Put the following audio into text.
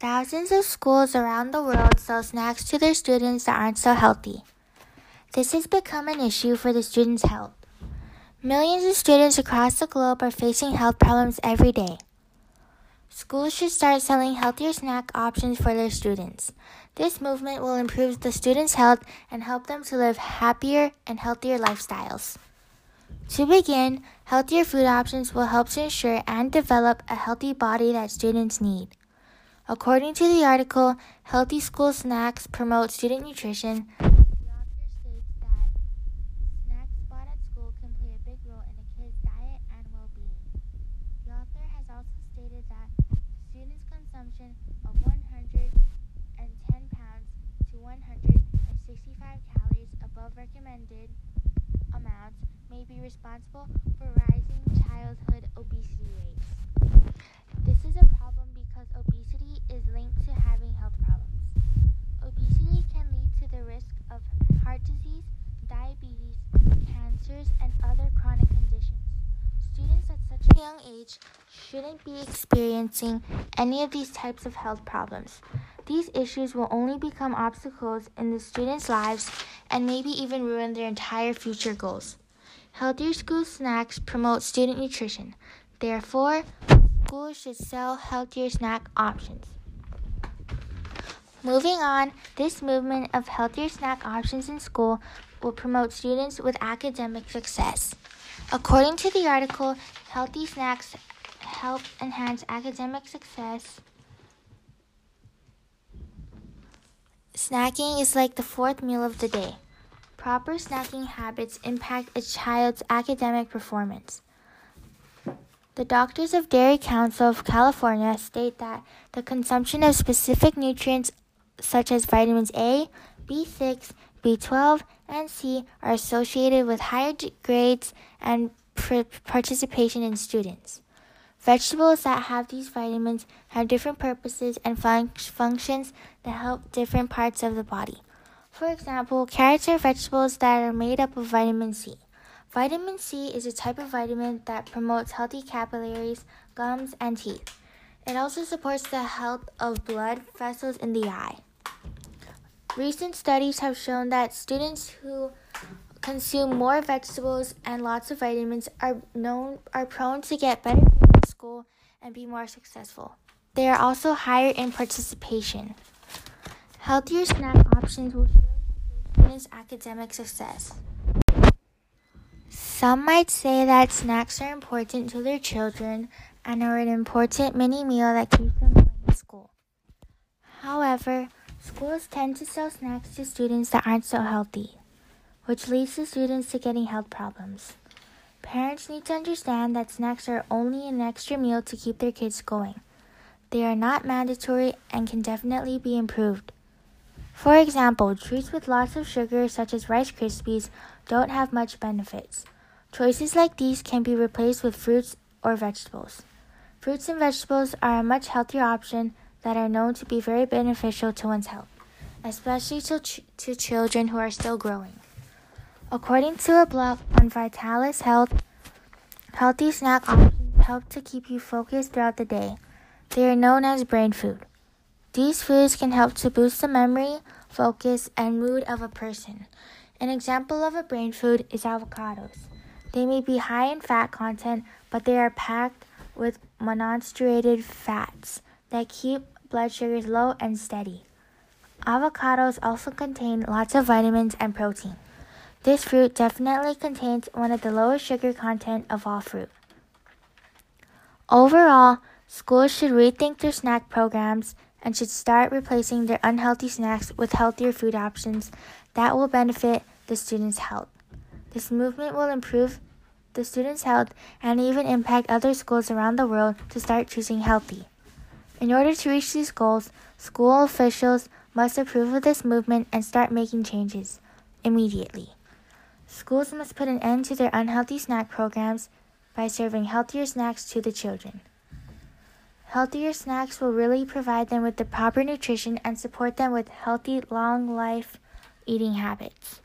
Thousands of schools around the world sell snacks to their students that aren't so healthy. This has become an issue for the students' health. Millions of students across the globe are facing health problems every day. Schools should start selling healthier snack options for their students. This movement will improve the students' health and help them to live happier and healthier lifestyles. To begin, healthier food options will help to ensure and develop a healthy body that students need. According to the article, Healthy School Snacks Promote Student Nutrition, the author states that snacks bought at school can play a big role in a kid's diet and well being. The author has also stated that students' consumption of 110 pounds to 165 calories above recommended amounts may be responsible for rising childhood obesity rates. This is a problem is linked to having health problems. Obesity can lead to the risk of heart disease, diabetes, cancers, and other chronic conditions. Students at such a young age shouldn't be experiencing any of these types of health problems. These issues will only become obstacles in the students' lives and maybe even ruin their entire future goals. Healthier school snacks promote student nutrition. Therefore, schools should sell healthier snack options. Moving on, this movement of healthier snack options in school will promote students with academic success. According to the article, healthy snacks help enhance academic success. Snacking is like the fourth meal of the day. Proper snacking habits impact a child's academic performance. The Doctors of Dairy Council of California state that the consumption of specific nutrients such as vitamins A, B6, B12, and C are associated with higher grades and participation in students. Vegetables that have these vitamins have different purposes and fun- functions that help different parts of the body. For example, carrots are vegetables that are made up of vitamin C. Vitamin C is a type of vitamin that promotes healthy capillaries, gums, and teeth. It also supports the health of blood vessels in the eye. Recent studies have shown that students who consume more vegetables and lots of vitamins are known are prone to get better grades in school and be more successful. They are also higher in participation. Healthier snack options will students' academic success. Some might say that snacks are important to their children and are an important mini meal that keeps them going to school. However, schools tend to sell snacks to students that aren't so healthy, which leads to students to getting health problems. Parents need to understand that snacks are only an extra meal to keep their kids going. They are not mandatory and can definitely be improved. For example, treats with lots of sugar, such as Rice Krispies, don't have much benefits. Choices like these can be replaced with fruits or vegetables. Fruits and vegetables are a much healthier option that are known to be very beneficial to one's health, especially to, ch- to children who are still growing. According to a blog on Vitalis Health, healthy snack options help to keep you focused throughout the day. They are known as brain food. These foods can help to boost the memory, focus, and mood of a person. An example of a brain food is avocados. They may be high in fat content, but they are packed with monounsaturated fats that keep blood sugars low and steady. Avocados also contain lots of vitamins and protein. This fruit definitely contains one of the lowest sugar content of all fruit. Overall, schools should rethink their snack programs and should start replacing their unhealthy snacks with healthier food options that will benefit the students' health. This movement will improve the students' health and even impact other schools around the world to start choosing healthy. In order to reach these goals, school officials must approve of this movement and start making changes immediately. Schools must put an end to their unhealthy snack programs by serving healthier snacks to the children. Healthier snacks will really provide them with the proper nutrition and support them with healthy, long life eating habits.